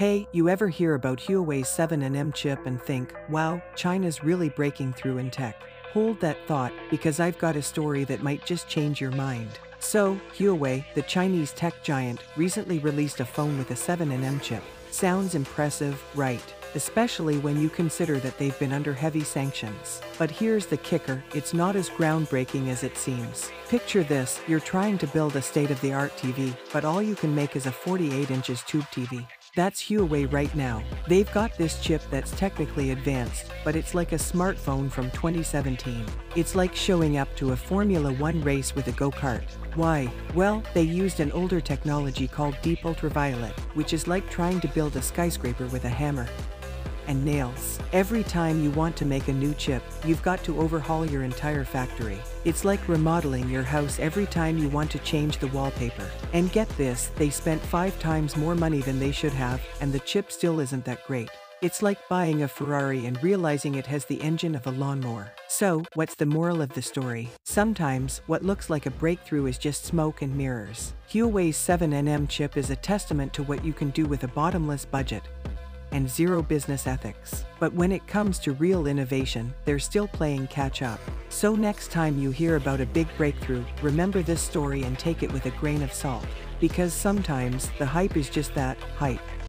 Hey, you ever hear about Huawei's 7nm chip and think, wow, China's really breaking through in tech? Hold that thought, because I've got a story that might just change your mind. So, Huawei, the Chinese tech giant, recently released a phone with a 7nm chip. Sounds impressive, right? especially when you consider that they've been under heavy sanctions. But here's the kicker, it's not as groundbreaking as it seems. Picture this, you're trying to build a state-of-the-art TV, but all you can make is a 48 inches tube TV. That's Huawei right now. They've got this chip that's technically advanced, but it's like a smartphone from 2017. It's like showing up to a Formula One race with a go-kart. Why? Well, they used an older technology called deep ultraviolet, which is like trying to build a skyscraper with a hammer and nails. Every time you want to make a new chip, you've got to overhaul your entire factory. It's like remodeling your house every time you want to change the wallpaper. And get this, they spent five times more money than they should have, and the chip still isn't that great. It's like buying a Ferrari and realizing it has the engine of a lawnmower. So, what's the moral of the story? Sometimes, what looks like a breakthrough is just smoke and mirrors. Huawei's 7nm chip is a testament to what you can do with a bottomless budget and zero business ethics. But when it comes to real innovation, they're still playing catch up. So next time you hear about a big breakthrough, remember this story and take it with a grain of salt. Because sometimes, the hype is just that, hype.